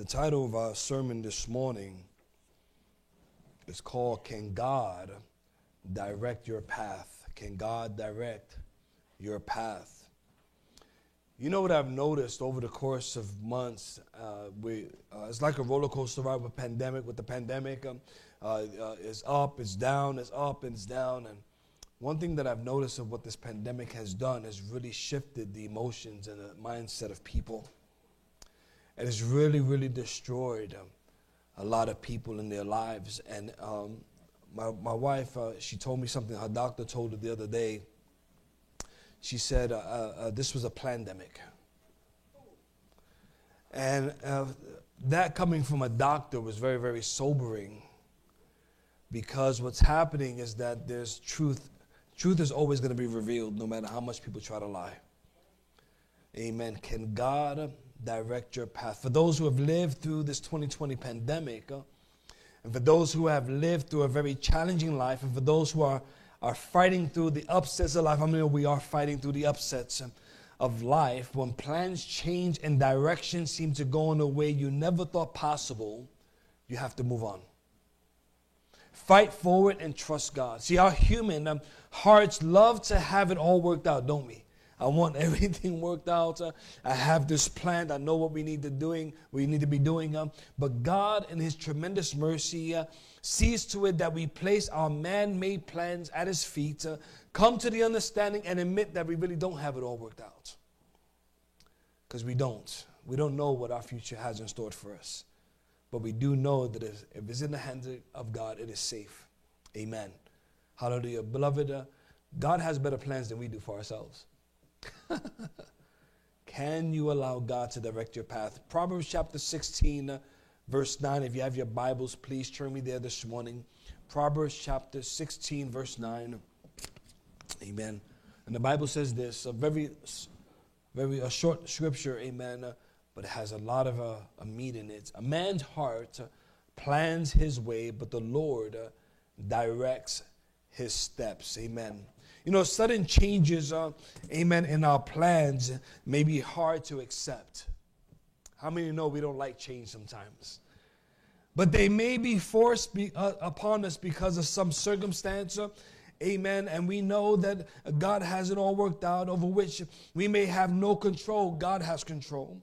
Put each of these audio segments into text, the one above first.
The title of our sermon this morning is called Can God Direct Your Path? Can God direct your path? You know what I've noticed over the course of months? Uh, we, uh, it's like a roller coaster ride with pandemic. With the pandemic, um, uh, uh it's up, it's down, it's up, and it's down. And one thing that I've noticed of what this pandemic has done has really shifted the emotions and the mindset of people. It it's really, really destroyed um, a lot of people in their lives. And um, my, my wife, uh, she told me something her doctor told her the other day. She said uh, uh, uh this was a pandemic. And uh, that coming from a doctor was very, very sobering because what's happening is that there's truth. Truth is always going to be revealed no matter how much people try to lie. Amen. Can God direct your path. For those who have lived through this 2020 pandemic, uh, and for those who have lived through a very challenging life, and for those who are, are fighting through the upsets of life, I mean, we are fighting through the upsets of life. When plans change and directions seem to go in a way you never thought possible, you have to move on. Fight forward and trust God. See, our human um, hearts love to have it all worked out, don't we? I want everything worked out. I have this plan. I know what we need to doing. We need to be doing. Um, but God, in His tremendous mercy, uh, sees to it that we place our man-made plans at His feet, uh, come to the understanding, and admit that we really don't have it all worked out. Because we don't. We don't know what our future has in store for us. But we do know that if it's in the hands of God, it is safe. Amen. Hallelujah. Beloved, uh, God has better plans than we do for ourselves. Can you allow God to direct your path? Proverbs chapter 16, uh, verse 9. If you have your Bibles, please turn me there this morning. Proverbs chapter 16, verse 9. Amen. And the Bible says this, a very, very a short scripture, amen, but it has a lot of uh, a meat in it. A man's heart plans his way, but the Lord directs his steps. Amen. You know, sudden changes, uh, amen, in our plans may be hard to accept. How many know we don't like change sometimes? But they may be forced be, uh, upon us because of some circumstance. Uh, amen. And we know that God has it all worked out, over which we may have no control. God has control.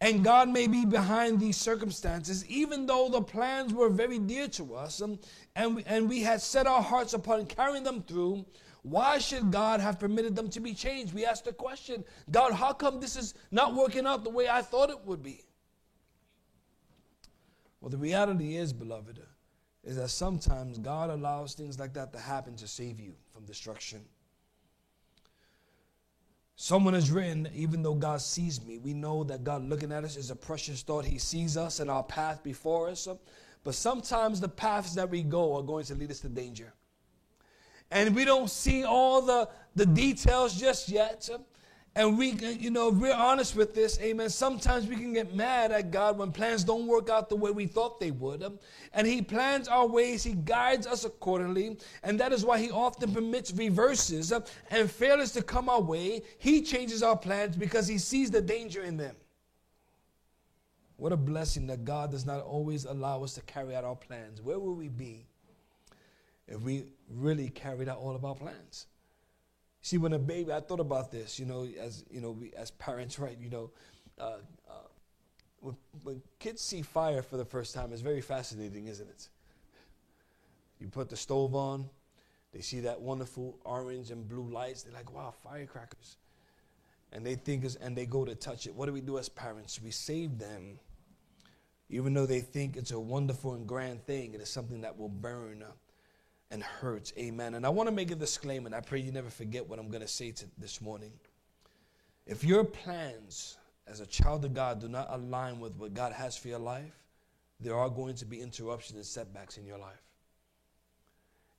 And God may be behind these circumstances, even though the plans were very dear to us um, and, we, and we had set our hearts upon carrying them through. Why should God have permitted them to be changed? We ask the question God, how come this is not working out the way I thought it would be? Well, the reality is, beloved, is that sometimes God allows things like that to happen to save you from destruction. Someone has written, even though God sees me, we know that God looking at us is a precious thought. He sees us and our path before us. But sometimes the paths that we go are going to lead us to danger and we don't see all the, the details just yet. And we, you know, we're honest with this, amen. Sometimes we can get mad at God when plans don't work out the way we thought they would. And He plans our ways, He guides us accordingly. And that is why He often permits reverses and failures to come our way. He changes our plans because He sees the danger in them. What a blessing that God does not always allow us to carry out our plans. Where will we be if we really carried out all of our plans. See, when a baby, I thought about this, you know, as you know, we, as parents, right? You know, uh, uh, when, when kids see fire for the first time, it's very fascinating, isn't it? You put the stove on, they see that wonderful orange and blue lights. They're like, "Wow, firecrackers!" And they think, and they go to touch it. What do we do as parents? We save them, even though they think it's a wonderful and grand thing. It is something that will burn and hurts. Amen. And I want to make a disclaimer, and I pray you never forget what I'm going to say to this morning. If your plans as a child of God do not align with what God has for your life, there are going to be interruptions and setbacks in your life.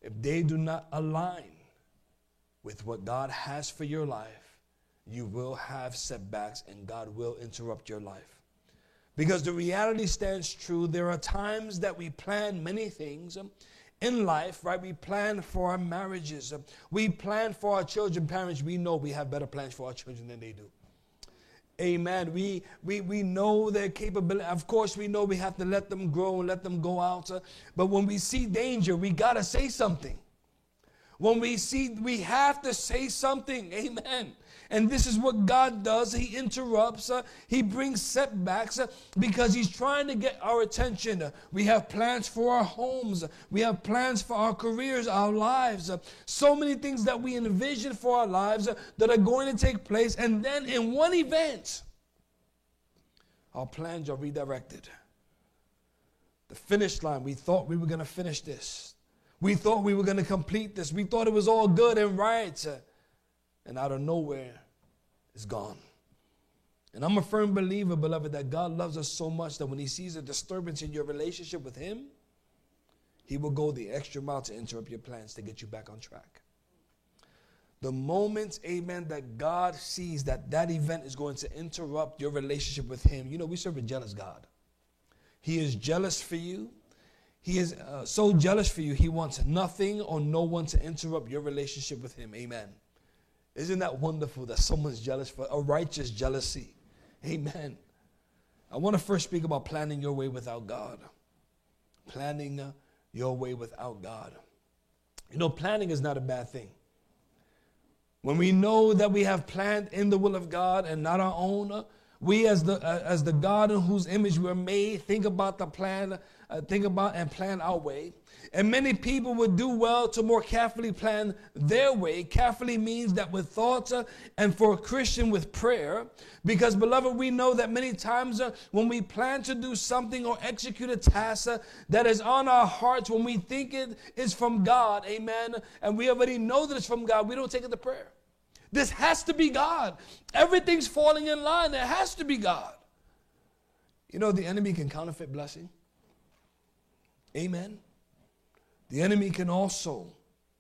If they do not align with what God has for your life, you will have setbacks and God will interrupt your life. Because the reality stands true. There are times that we plan many things um, in life, right? We plan for our marriages. We plan for our children. Parents, we know we have better plans for our children than they do. Amen. We, we, we know their capability. Of course, we know we have to let them grow and let them go out. But when we see danger, we got to say something. When we see, we have to say something. Amen. And this is what God does. He interrupts, uh, He brings setbacks uh, because He's trying to get our attention. Uh, we have plans for our homes, we have plans for our careers, our lives. So many things that we envision for our lives uh, that are going to take place. And then in one event, our plans are redirected. The finish line, we thought we were going to finish this. We thought we were going to complete this. We thought it was all good and right. And out of nowhere, it's gone. And I'm a firm believer, beloved, that God loves us so much that when He sees a disturbance in your relationship with Him, He will go the extra mile to interrupt your plans to get you back on track. The moment, amen, that God sees that that event is going to interrupt your relationship with Him, you know, we serve a jealous God. He is jealous for you. He is uh, so jealous for you, He wants nothing or no one to interrupt your relationship with Him. Amen. Isn't that wonderful that someone's jealous for a righteous jealousy? Amen. I want to first speak about planning your way without God. Planning your way without God. You know, planning is not a bad thing. When we know that we have planned in the will of God and not our own, we as the uh, as the God in whose image we're made, think about the plan, uh, think about and plan our way. And many people would do well to more carefully plan their way. Carefully means that with thoughts uh, and for a Christian with prayer. Because, beloved, we know that many times uh, when we plan to do something or execute a task uh, that is on our hearts, when we think it is from God, amen, and we already know that it's from God, we don't take it to prayer. This has to be God. Everything's falling in line. It has to be God. You know, the enemy can counterfeit blessing. Amen. The enemy can also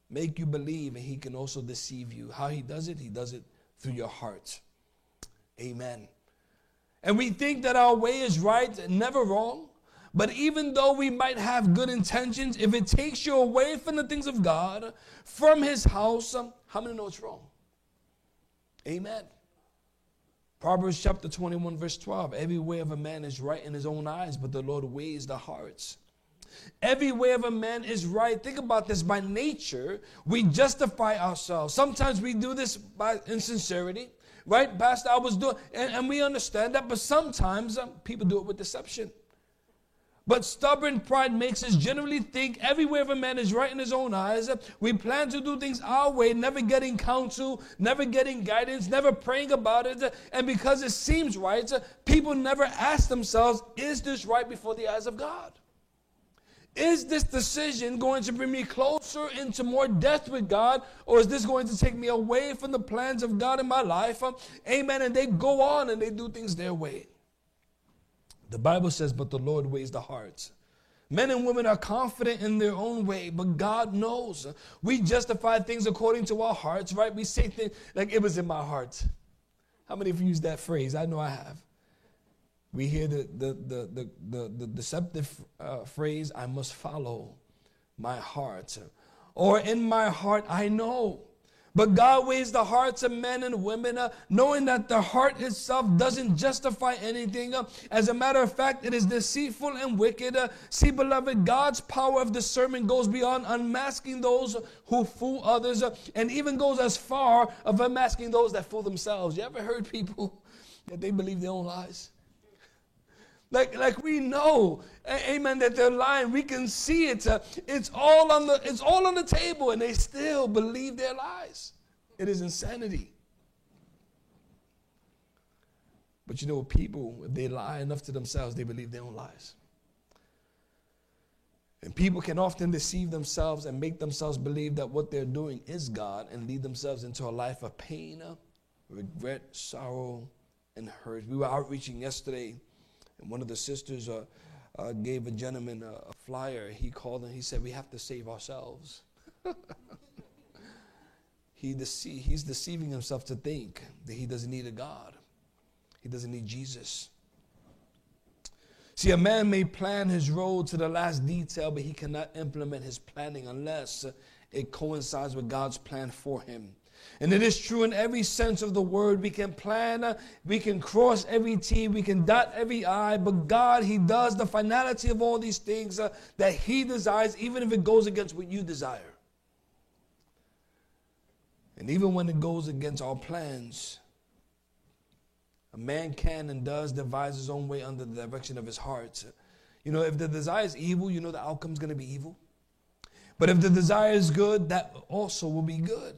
make you believe and he can also deceive you. How he does it? He does it through your heart. Amen. And we think that our way is right, never wrong. But even though we might have good intentions, if it takes you away from the things of God, from his house, um, how many know it's wrong? Amen. Proverbs chapter 21, verse 12. Every way of a man is right in his own eyes, but the Lord weighs the hearts. Every way of a man is right. Think about this. By nature, we justify ourselves. Sometimes we do this by insincerity, right? Pastor, I was doing, and, and we understand that, but sometimes um, people do it with deception. But stubborn pride makes us generally think every way of a man is right in his own eyes. We plan to do things our way, never getting counsel, never getting guidance, never praying about it. And because it seems right, people never ask themselves, is this right before the eyes of God? Is this decision going to bring me closer into more depth with God, or is this going to take me away from the plans of God in my life? Amen. And they go on and they do things their way. The Bible says, but the Lord weighs the hearts. Men and women are confident in their own way, but God knows. We justify things according to our hearts, right? We say things like it was in my heart. How many of you use that phrase? I know I have. We hear the, the, the, the, the, the deceptive uh, phrase, I must follow my heart. Or in my heart, I know. But God weighs the hearts of men and women, uh, knowing that the heart itself doesn't justify anything. Uh, as a matter of fact, it is deceitful and wicked. Uh, see, beloved, God's power of discernment goes beyond unmasking those who fool others and even goes as far of unmasking those that fool themselves. You ever heard people that they believe their own lies? Like, like we know, amen, that they're lying. We can see it. It's all on the it's all on the table, and they still believe their lies. It is insanity. But you know, people, if they lie enough to themselves, they believe their own lies. And people can often deceive themselves and make themselves believe that what they're doing is God and lead themselves into a life of pain, regret, sorrow, and hurt. We were outreaching yesterday and one of the sisters uh, uh, gave a gentleman a, a, flyer. He called and he said, We have to save ourselves. he dece- he's deceiving himself to think that he doesn't need a God, he doesn't need Jesus. See, a man may plan his road to the last detail, but he cannot implement his planning unless it coincides with God's plan for him. And it is true in every sense of the word. We can plan, we can cross every T, we can dot every I, but God, He does the finality of all these things uh, that He desires, even if it goes against what you desire. And even when it goes against our plans, a man can and does devise his own way under the direction of his heart. You know, if the desire is evil, you know the outcome is going to be evil. But if the desire is good, that also will be good.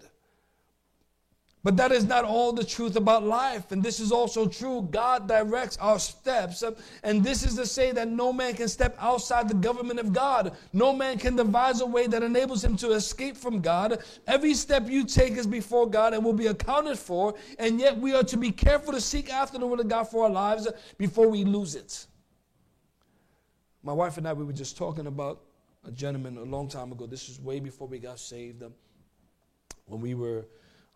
But that is not all the truth about life. And this is also true. God directs our steps. And this is to say that no man can step outside the government of God. No man can devise a way that enables him to escape from God. Every step you take is before God and will be accounted for. And yet we are to be careful to seek after the will of God for our lives before we lose it. My wife and I, we were just talking about a gentleman a long time ago. This was way before we got saved. Um, when we were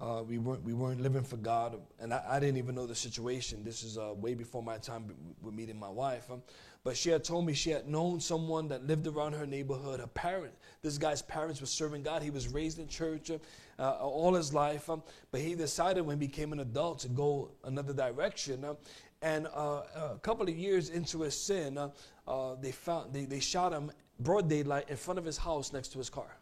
uh, we weren't we weren't living for God, and I, I didn't even know the situation. This is uh, way before my time with meeting my wife. Um, but she had told me she had known someone that lived around her neighborhood. Her parent, this guy's parents were serving God. He was raised in church uh, all his life, um, but he decided when he became an adult to go another direction. Um, and uh, a couple of years into his sin, uh, uh, they found they, they shot him broad daylight in front of his house next to his car.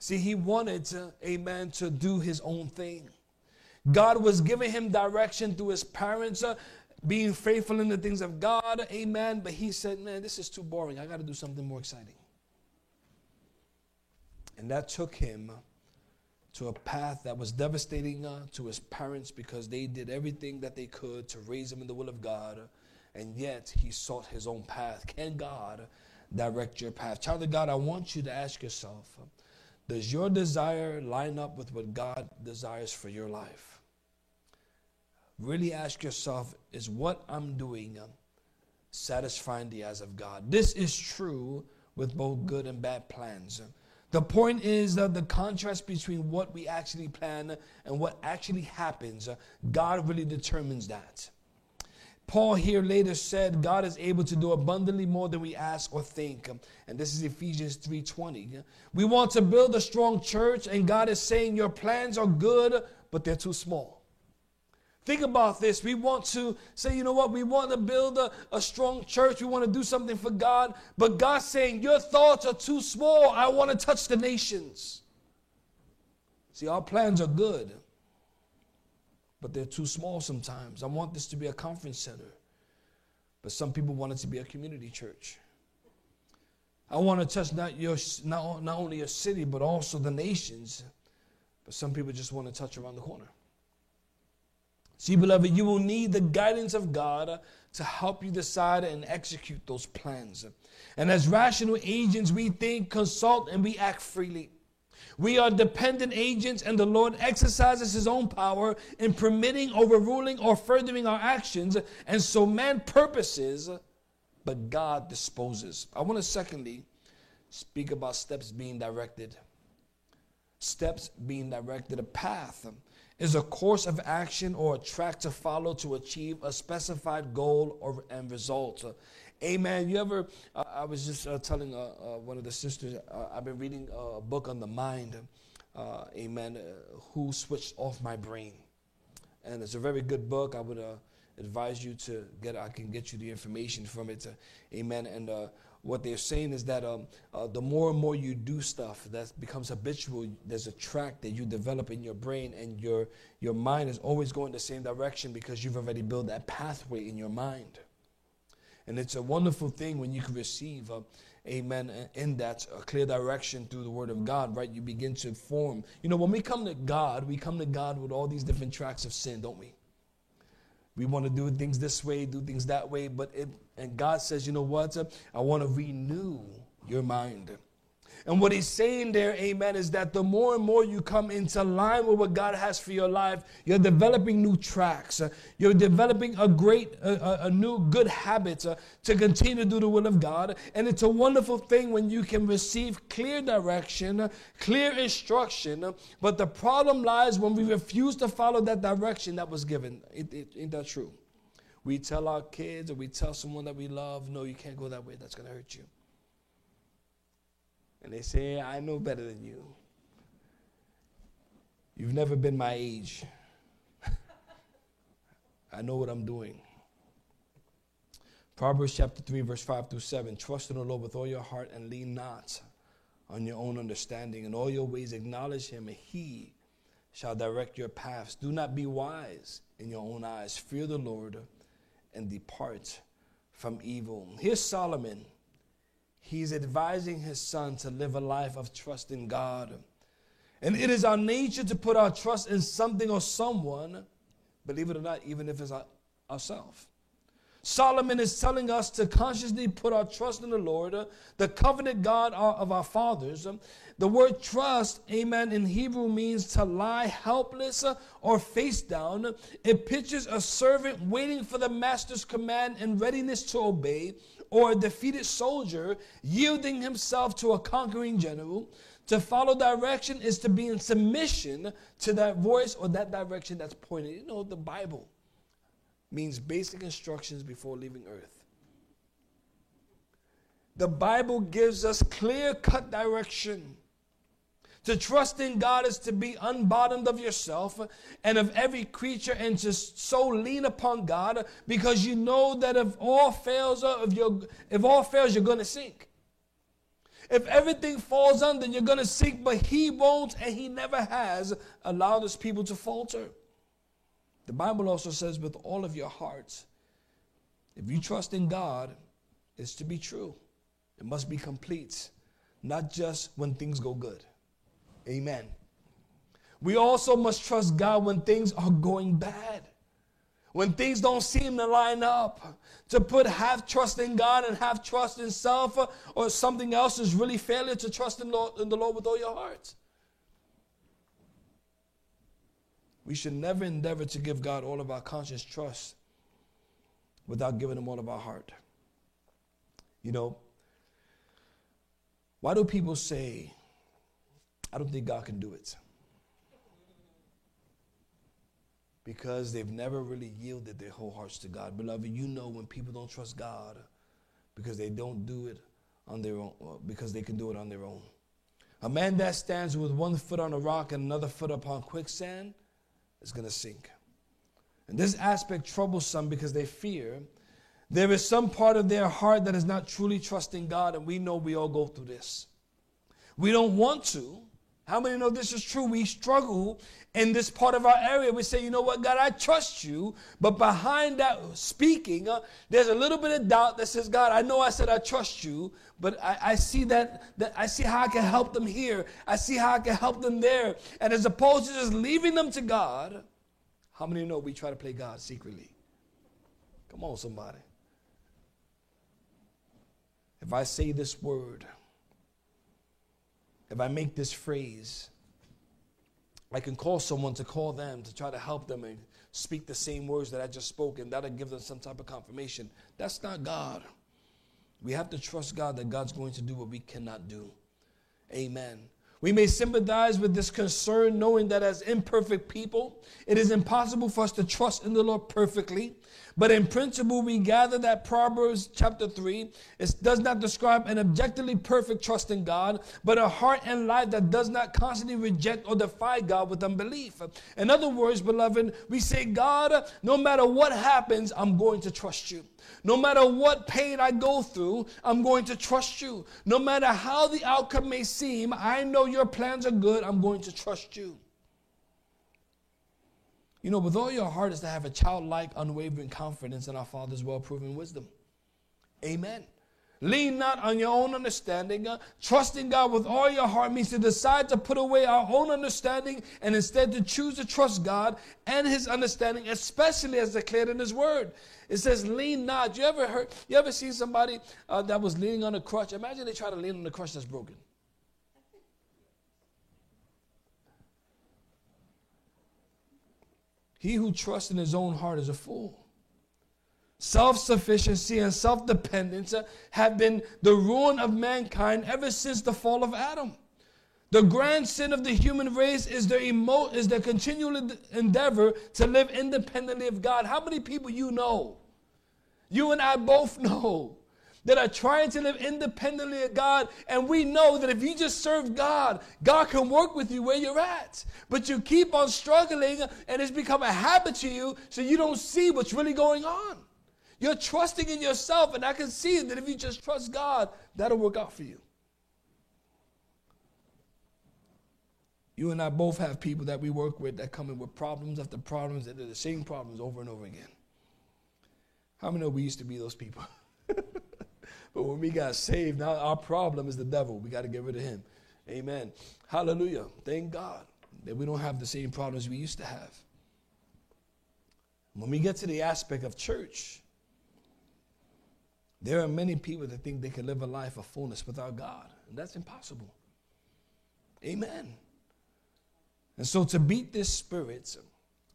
See, he wanted to, amen, to do his own thing. God was giving him direction through his parents, uh, being faithful in the things of God, amen. But he said, man, this is too boring. I got to do something more exciting. And that took him to a path that was devastating uh, to his parents because they did everything that they could to raise him in the will of God. And yet he sought his own path. Can God direct your path? Child of God, I want you to ask yourself does your desire line up with what God desires for your life? Really ask yourself is what I'm doing um, satisfying the eyes of God? This is true with both good and bad plans. The point is that the contrast between what we actually plan and what actually happens, uh, God really determines that. Paul here later said God is able to do abundantly more than we ask or think. And this is Ephesians 3:20. We want to build a strong church and God is saying your plans are good but they're too small. Think about this. We want to say, you know what? We want to build a, a strong church. We want to do something for God. But God's saying, Your thoughts are too small. I want to touch the nations. See, our plans are good but they're too small sometimes. I want this to be a conference center, but some people want it to be a community church. I want to touch not, your, not, not only your city, but also the nations, but some people just want to touch around the corner. See, beloved, you will need the guidance of God to help you decide and execute those plans. And as rational agents, we think, consult, and we act freely. We are dependent agents, and the Lord exercises his own power in permitting, overruling, or furthering our actions. And so man purposes, but God disposes. I want to secondly speak about steps being directed. Steps being directed, a path is a course of action or a track to follow to achieve a specified goal or and result. Amen. You ever, uh, I was just uh, telling uh, uh one of the sisters, uh, I've been reading a book on the mind, uh, amen, Who Switched Off My Brain. And it's a very good book. I would advise you to get, I can get you the information from it. amen. And what they're saying is that um, the more and more you do stuff that becomes habitual, there's a track that you develop in your brain, and your, your mind is always going the same direction because you've already built that pathway in your mind. And it's a wonderful thing when you can receive, uh, amen, in that a clear direction through the Word of God, right? You begin to form. You know, when we come to God, we come to God with all these different tracks of sin, don't we? We want to do things this way, do things that way, but it, and God says, you know what? I want to renew your mind. And what he's saying there, amen, is that the more and more you come into line with what God has for your life, you're developing new tracks. Uh, you're developing a great, uh, a new good habit uh, to continue to do the will of God. And it's a wonderful thing when you can receive clear direction, clear instruction. But the problem lies when we refuse to follow that direction that was given. It, it, ain't that true? We tell our kids or we tell someone that we love, no, you can't go that way. That's going to hurt you and they say, I know better than you. You've never been my age. I know what I'm doing. Proverbs chapter 3, verse 5 through 7. Trust in the Lord with all your heart and lean not on your own understanding. In all your ways acknowledge him, and he shall direct your paths. Do not be wise in your own eyes. Fear the Lord and depart from evil. Here's Solomon. He's advising his son to live a life of trust in God. And it is our nature to put our trust in something or someone, believe it or not, even if it's our, ourselves. Solomon is telling us to consciously put our trust in the Lord, the covenant God of our fathers. The word trust, amen, in Hebrew means to lie helpless or face down. It pictures a servant waiting for the master's command and readiness to obey, or a defeated soldier yielding himself to a conquering general. To follow direction is to be in submission to that voice or that direction that's pointed. You know, the Bible means basic instructions before leaving earth. The Bible gives us clear cut direction. To trust in God is to be unbottomed of yourself and of every creature and just so lean upon God because you know that if all fails, uh, if, you if all fails, you're going to sink. If everything falls under, you're going to sink, but He won't and He never has allowed His people to falter. The Bible also says, with all of your hearts, if you trust in God, it's to be true. It must be complete, not just when things go good. Amen. We also must trust God when things are going bad. When things don't seem to line up, to put half trust in God and half trust in self or something else is really failure to trust in, Lord, in the Lord with all your heart. We should never endeavor to give God all of our conscious trust without giving Him all of our heart. You know, why do people say, I don't think God can do it? Because they've never really yielded their whole hearts to God. Beloved, you know when people don't trust God because they don't do it on their own, uh, because they can do it on their own. A man that stands with one foot on a rock and another foot upon quicksand is going to sink. And this aspect troubles some because they fear there is some part of their heart that is not truly trusting God, and we know we all go through this. We don't want to. How many know this is true? We struggle in this part of our area. We say, you know what, God, I trust you. But behind that speaking, uh, there's a little bit of doubt that says, God, I know I said I trust you, but I, I, see that, that I see how I can help them here. I see how I can help them there. And as opposed to just leaving them to God, how many know we try to play God secretly? Come on, somebody. If I say this word, if I make this phrase, I can call someone to call them to try to help them and speak the same words that I just spoke, and that'll give them some type of confirmation. That's not God. We have to trust God that God's going to do what we cannot do. Amen. We may sympathize with this concern, knowing that as imperfect people, it is impossible for us to trust in the Lord perfectly. But in principle, we gather that Proverbs chapter 3 does not describe an objectively perfect trust in God, but a heart and life that does not constantly reject or defy God with unbelief. In other words, beloved, we say, God, no matter what happens, I'm going to trust you. No matter what pain I go through, I'm going to trust you. No matter how the outcome may seem, I know your plans are good. I'm going to trust you. You know, with all your heart is to have a childlike, unwavering confidence in our Father's well proven wisdom. Amen. Lean not on your own understanding. Uh, trusting God with all your heart means to decide to put away our own understanding and instead to choose to trust God and His understanding, especially as declared in His Word. It says, "Lean not." You ever heard? You ever seen somebody uh, that was leaning on a crutch? Imagine they try to lean on a crutch that's broken. He who trusts in his own heart is a fool. Self sufficiency and self dependence have been the ruin of mankind ever since the fall of Adam. The grand sin of the human race is their, emo- is their continual endeavor to live independently of God. How many people you know? You and I both know that are trying to live independently of God. And we know that if you just serve God, God can work with you where you're at. But you keep on struggling and it's become a habit to you, so you don't see what's really going on. You're trusting in yourself, and I can see that if you just trust God, that'll work out for you. You and I both have people that we work with that come in with problems after problems, and they're the same problems over and over again. How many know we used to be those people? but when we got saved, now our problem is the devil. We got to get rid of him. Amen. Hallelujah. Thank God that we don't have the same problems we used to have. When we get to the aspect of church, there are many people that think they can live a life of fullness without God, and that's impossible. Amen. And so, to beat this spirit,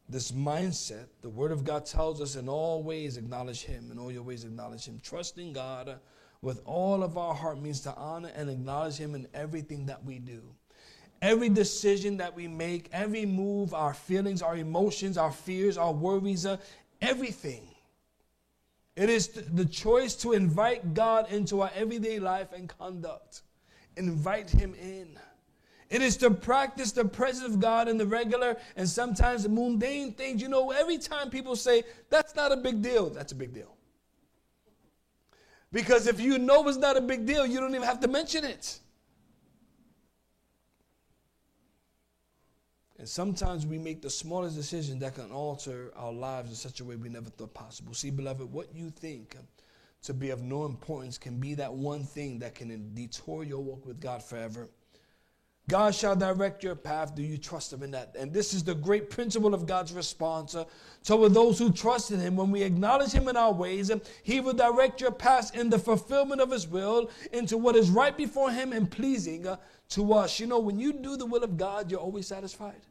this mindset, the Word of God tells us in all ways acknowledge Him, in all your ways acknowledge Him. Trusting God with all of our heart means to honor and acknowledge Him in everything that we do. Every decision that we make, every move, our feelings, our emotions, our fears, our worries, uh, everything. It is the choice to invite God into our everyday life and conduct. Invite Him in. It is to practice the presence of God in the regular and sometimes the mundane things. You know, every time people say, that's not a big deal, that's a big deal. Because if you know it's not a big deal, you don't even have to mention it. And sometimes we make the smallest decision that can alter our lives in such a way we never thought possible. See, beloved, what you think to be of no importance can be that one thing that can detour your walk with God forever. God shall direct your path. Do you trust Him in that? And this is the great principle of God's response uh, toward those who trust in Him. When we acknowledge Him in our ways, uh, He will direct your path in the fulfillment of His will into what is right before Him and pleasing uh, to us. You know, when you do the will of God, you're always satisfied.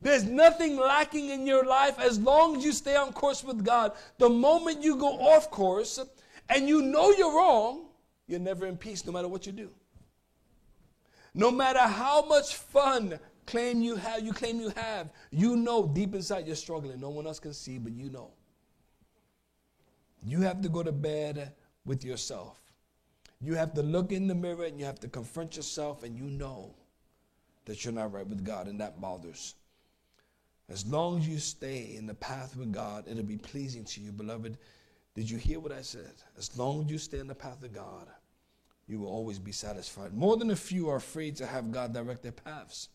There's nothing lacking in your life as long as you stay on course with God. The moment you go off course and you know you're wrong, you're never in peace no matter what you do. No matter how much fun claim you have, you claim you have, you know deep inside you're struggling. No one else can see, but you know. You have to go to bed with yourself. You have to look in the mirror and you have to confront yourself, and you know that you're not right with God, and that bothers. As long as you stay in the path with God, it'll be pleasing to you, beloved. Did you hear what I said? As long as you stay in the path of God, you will always be satisfied. More than a few are afraid to have God direct their paths.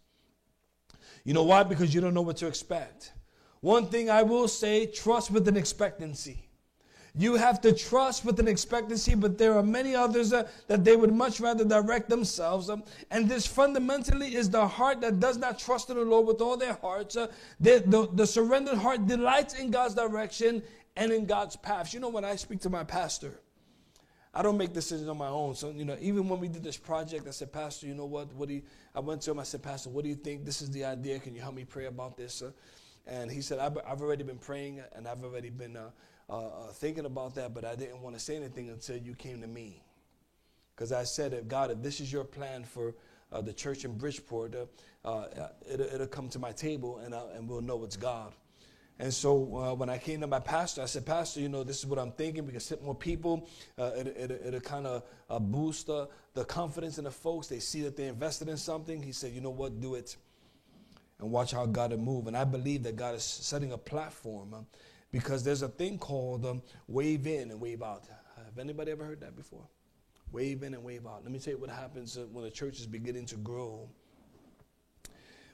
You know why? Because you don't know what to expect. One thing I will say trust with an expectancy. You have to trust with an expectancy, but there are many others uh, that they would much rather direct themselves. Um, and this fundamentally is the heart that does not trust in the Lord with all their hearts. Uh, the, the, the surrendered heart delights in God's direction and in God's paths. You know, when I speak to my pastor, I don't make decisions on my own. So, you know, even when we did this project, I said, Pastor, you know what? What do you, I went to him, I said, Pastor, what do you think? This is the idea. Can you help me pray about this? Uh, and he said, I've, I've, already been praying and I've already been uh, uh, uh, thinking about that, but I didn't want to say anything until you came to me. Because I said, if God, if this is your plan for uh, the church in Bridgeport, uh, it, it'll come to my table and, and we'll know it's God. And so uh, when I came to my pastor, I said, Pastor, you know, this is what I'm thinking. We can sit more people. Uh, it, it, it'll kind of uh, boost the confidence in the folks. They see that they invested in something. He said, you know what, do it. And watch how God will move. And I believe that God is setting a platform um, because there's a thing called um, wave in and wave out. Have anybody ever heard that before? Wave in and wave out. Let me tell you what happens uh, when the church is beginning to grow.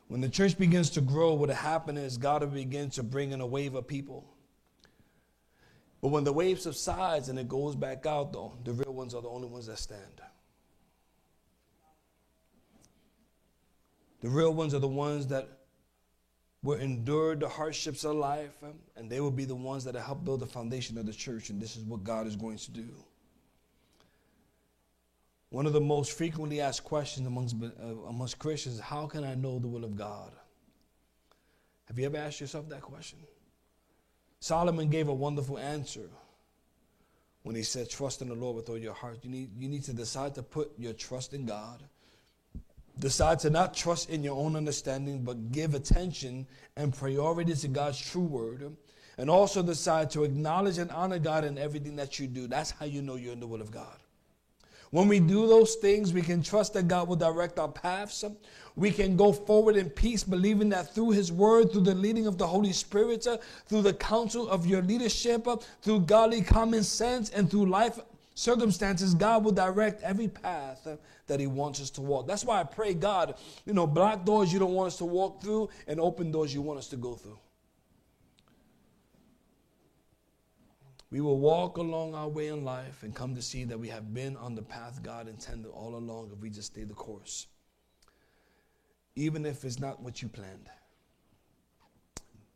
When the church begins to grow, what will happen is God will begin to bring in a wave of people. But when the wave subsides and it goes back out, though, the real ones are the only ones that stand. The real ones are the ones that will endure the hardships of life, and they will be the ones that help build the foundation of the church, and this is what God is going to do. One of the most frequently asked questions amongst, uh, amongst Christians is how can I know the will of God? Have you ever asked yourself that question? Solomon gave a wonderful answer when he said, Trust in the Lord with all your heart. You need, you need to decide to put your trust in God. Decide to not trust in your own understanding, but give attention and priority to God's true word. and also decide to acknowledge and honor God in everything that you do. That's how you know you're in the will of God. When we do those things, we can trust that God will direct our paths. We can go forward in peace, believing that through His Word, through the leading of the Holy Spirit, through the counsel of your leadership, through godly common sense, and through life circumstances, God will direct every path that He wants us to walk. That's why I pray, God, you know, block doors you don't want us to walk through and open doors you want us to go through. We will walk along our way in life and come to see that we have been on the path God intended all along if we just stay the course. Even if it's not what you planned.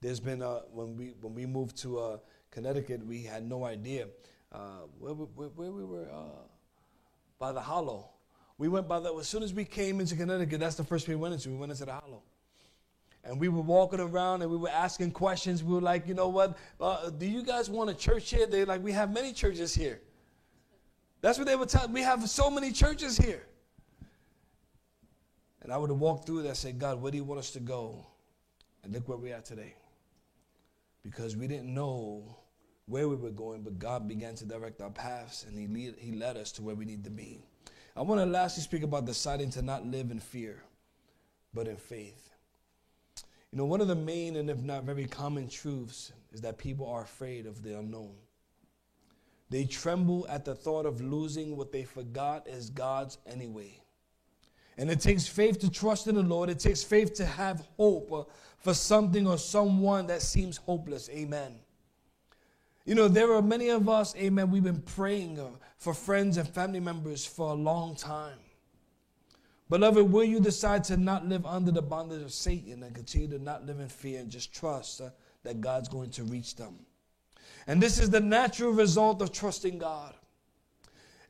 There's been, a, when, we, when we moved to uh, Connecticut, we had no idea uh, where, where, where, we were, uh, by the hollow. We went by the, as soon as we came into Connecticut, that's the first we went into. We went into the hollow. And we were walking around and we were asking questions. We were like, you know what? Uh, do you guys want a church here? They're like, we have many churches here. That's what they would tell. We have so many churches here. And I would have walked through that and said, God, where do you want us to go? And look where we are today. Because we didn't know where we were going, but God began to direct our paths and He, lead, he led us to where we need to be. I want to lastly speak about deciding to not live in fear, but in faith. You know, one of the main and if not very common truths is that people are afraid of the unknown. They tremble at the thought of losing what they forgot is God's anyway. And it takes faith to trust in the Lord. It takes faith to have hope for something or someone that seems hopeless. Amen. You know, there are many of us, amen, we've been praying uh, for friends and family members for a long time. Beloved, will you decide to not live under the bondage of Satan and continue to not live in fear and just trust uh, that God's going to reach them? And this is the natural result of trusting God.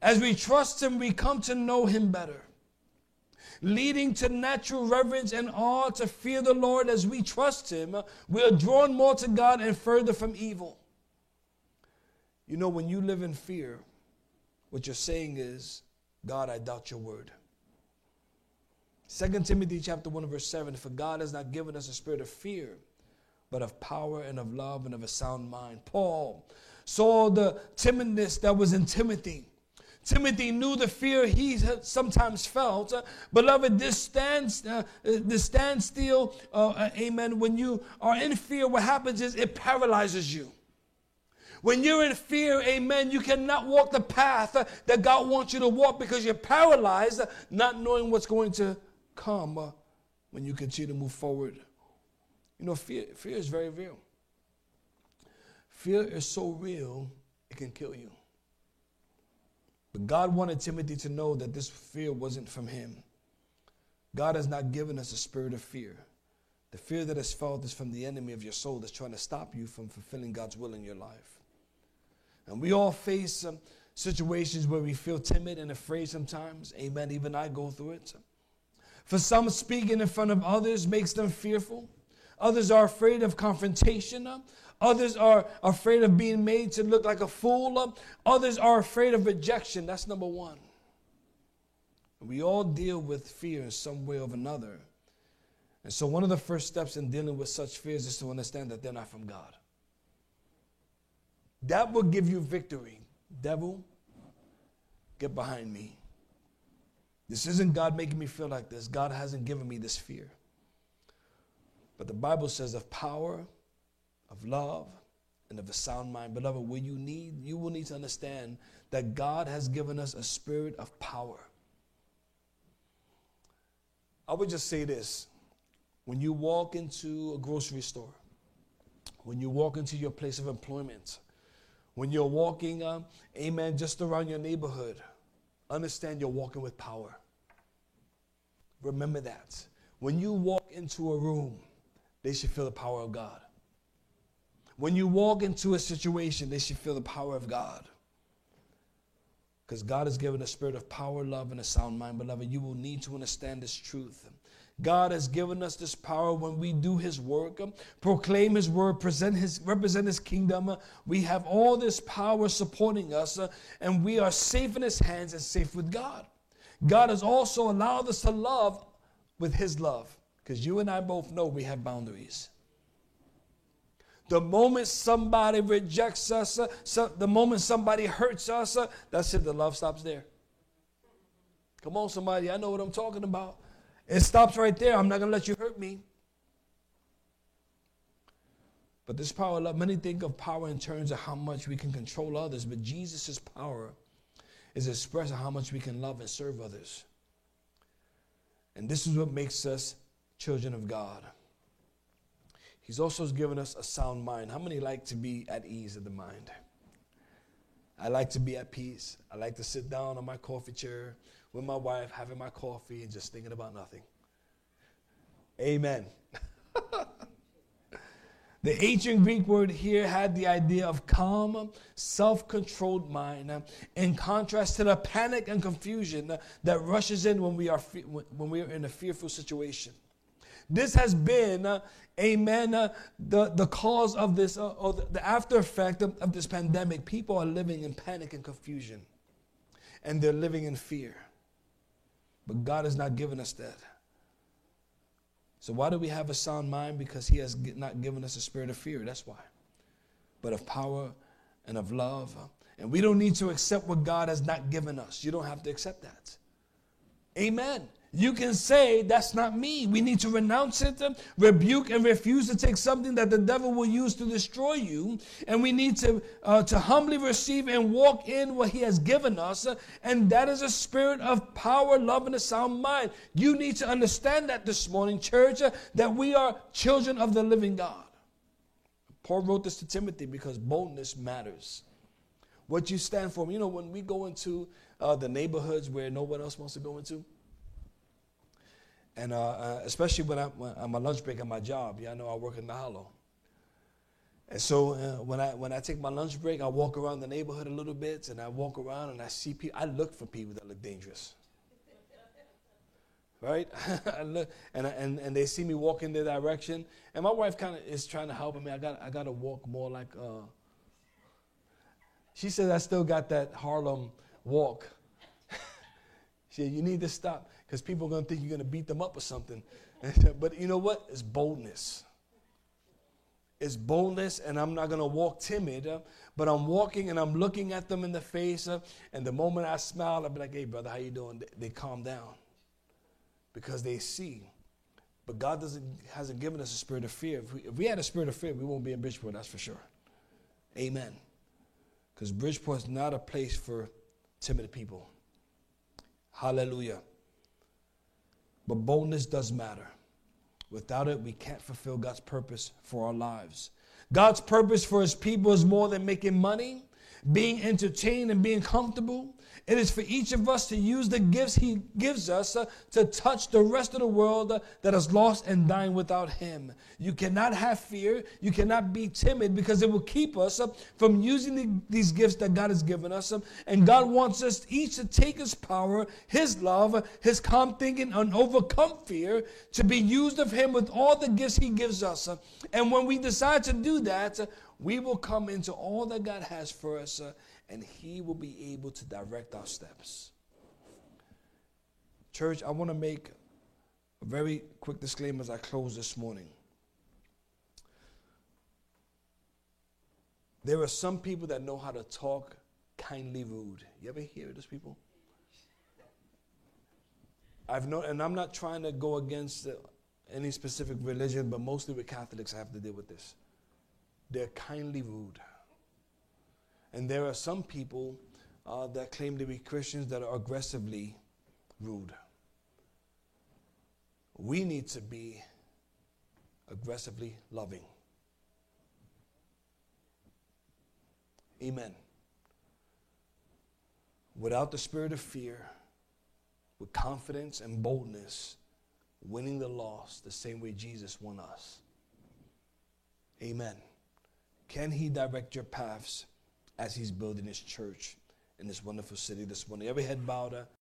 As we trust Him, we come to know Him better, leading to natural reverence and awe to fear the Lord as we trust Him. We are drawn more to God and further from evil. You know, when you live in fear, what you're saying is, God, I doubt your word. 2 Timothy chapter 1 verse 7 For God has not given us a spirit of fear, but of power and of love and of a sound mind. Paul saw the timidness that was in Timothy. Timothy knew the fear he sometimes felt. Uh, beloved, this stands, uh, this standstill, uh, uh, amen. When you are in fear, what happens is it paralyzes you. When you're in fear, amen, you cannot walk the path that God wants you to walk because you're paralyzed, not knowing what's going to come when you continue to move forward. You know, fear, fear is very real. Fear is so real, it can kill you. But God wanted Timothy to know that this fear wasn't from him. God has not given us a spirit of fear. The fear that is felt is from the enemy of your soul that's trying to stop you from fulfilling God's will in your life. And we all face some situations where we feel timid and afraid sometimes. Amen. Even I go through it. For some, speaking in front of others makes them fearful. Others are afraid of confrontation. Others are afraid of being made to look like a fool. Others are afraid of rejection. That's number one. We all deal with fear in some way or another. And so, one of the first steps in dealing with such fears is to understand that they're not from God. That will give you victory. Devil, get behind me. This isn't God making me feel like this. God hasn't given me this fear. But the Bible says of power, of love, and of a sound mind. Beloved, will you need, you will need to understand that God has given us a spirit of power. I would just say this. When you walk into a grocery store, when you walk into your place of employment, when you're walking, uh, amen, just around your neighborhood, understand you're walking with power. Remember that. When you walk into a room, they should feel the power of God. When you walk into a situation, they should feel the power of God. Because God has given a spirit of power, love, and a sound mind. Beloved, you will need to understand this truth. God has given us this power when we do His work, proclaim His word, present His, represent His kingdom. We have all this power supporting us, and we are safe in His hands and safe with God. God has also allowed us to love with His love, because you and I both know we have boundaries. The moment somebody rejects us, uh, so the moment somebody hurts us, uh, that's it, the love stops there. Come on, somebody, I know what I'm talking about. It stops right there. I'm not going to let you hurt me. But this power of love, many think of power in terms of how much we can control others, but Jesus' power is expressed in how much we can love and serve others. And this is what makes us children of God. He's also given us a sound mind. How many like to be at ease of the mind? I like to be at peace. I like to sit down on my coffee chair with my wife, having my coffee and just thinking about nothing. Amen. The ancient Greek word here had the idea of calm, self controlled mind, in contrast to the panic and confusion that rushes in when we are, when we are in a fearful situation. This has been, uh, amen, uh, the, the cause of this, uh, or the after effect of, of this pandemic. People are living in panic and confusion, and they're living in fear. But God has not given us that. So, why do we have a sound mind? Because He has not given us a spirit of fear. That's why. But of power and of love. And we don't need to accept what God has not given us. You don't have to accept that. Amen. You can say, That's not me. We need to renounce it, rebuke, and refuse to take something that the devil will use to destroy you. And we need to, uh, to humbly receive and walk in what he has given us. And that is a spirit of power, love, and a sound mind. You need to understand that this morning, church, that we are children of the living God. Paul wrote this to Timothy because boldness matters. What you stand for. You know, when we go into uh, the neighborhoods where no one else wants to go into, and uh, uh, especially when, I, I'm on my lunch break at my job. I know I work in the hollow. And so uh, when I when I take my lunch break, I walk around the neighborhood a little bit, and I walk around and I see people. I look for people that look dangerous, right? I look, and, and and they see me walk in their direction, and my wife kind of is trying to help me. I got I got to walk more like. Uh, she says I still got that Harlem walk. she said you need to stop because people are going to think you're going to beat them up or something. but you know what? It's boldness. It's boldness, and I'm not going to walk timid, uh, but I'm walking and I'm looking at them in the face. Uh, and the moment I smile, I'll be like, "Hey, brother, how you doing?" They, they calm down because they see. But God doesn't hasn't given us a spirit of fear. If we, if we had a spirit of fear, we won't be in Bridgeport. That's for sure. Amen. Because Bridgeport is not a place for timid people. Hallelujah. But boldness does matter. Without it, we can't fulfill God's purpose for our lives. God's purpose for his people is more than making money, being entertained, and being comfortable. It is for each of us to use the gifts He gives us uh, to touch the rest of the world uh, that is lost and dying without Him. You cannot have fear. You cannot be timid because it will keep us uh, from using the, these gifts that God has given us. Uh, and God wants us each to take His power, His love, His calm thinking, and overcome fear to be used of Him with all the gifts He gives us. And when we decide to do that, uh, we will come into all that God has for us and He will be able to direct our steps. Church, I want to make a very quick disclaimer as I close this morning. There are some people that know how to talk kindly rude. You ever hear those people? I've known, and I'm not trying to go against any specific religion, but mostly with Catholics, I have to deal with this. They're kindly rude. And there are some people uh, that claim to be Christians that are aggressively rude. We need to be aggressively loving. Amen. Without the spirit of fear, with confidence and boldness, winning the lost the same way Jesus won us. Amen. Can He direct your paths? as he's building his church in this wonderful city this morning. Every head bowed. Uh,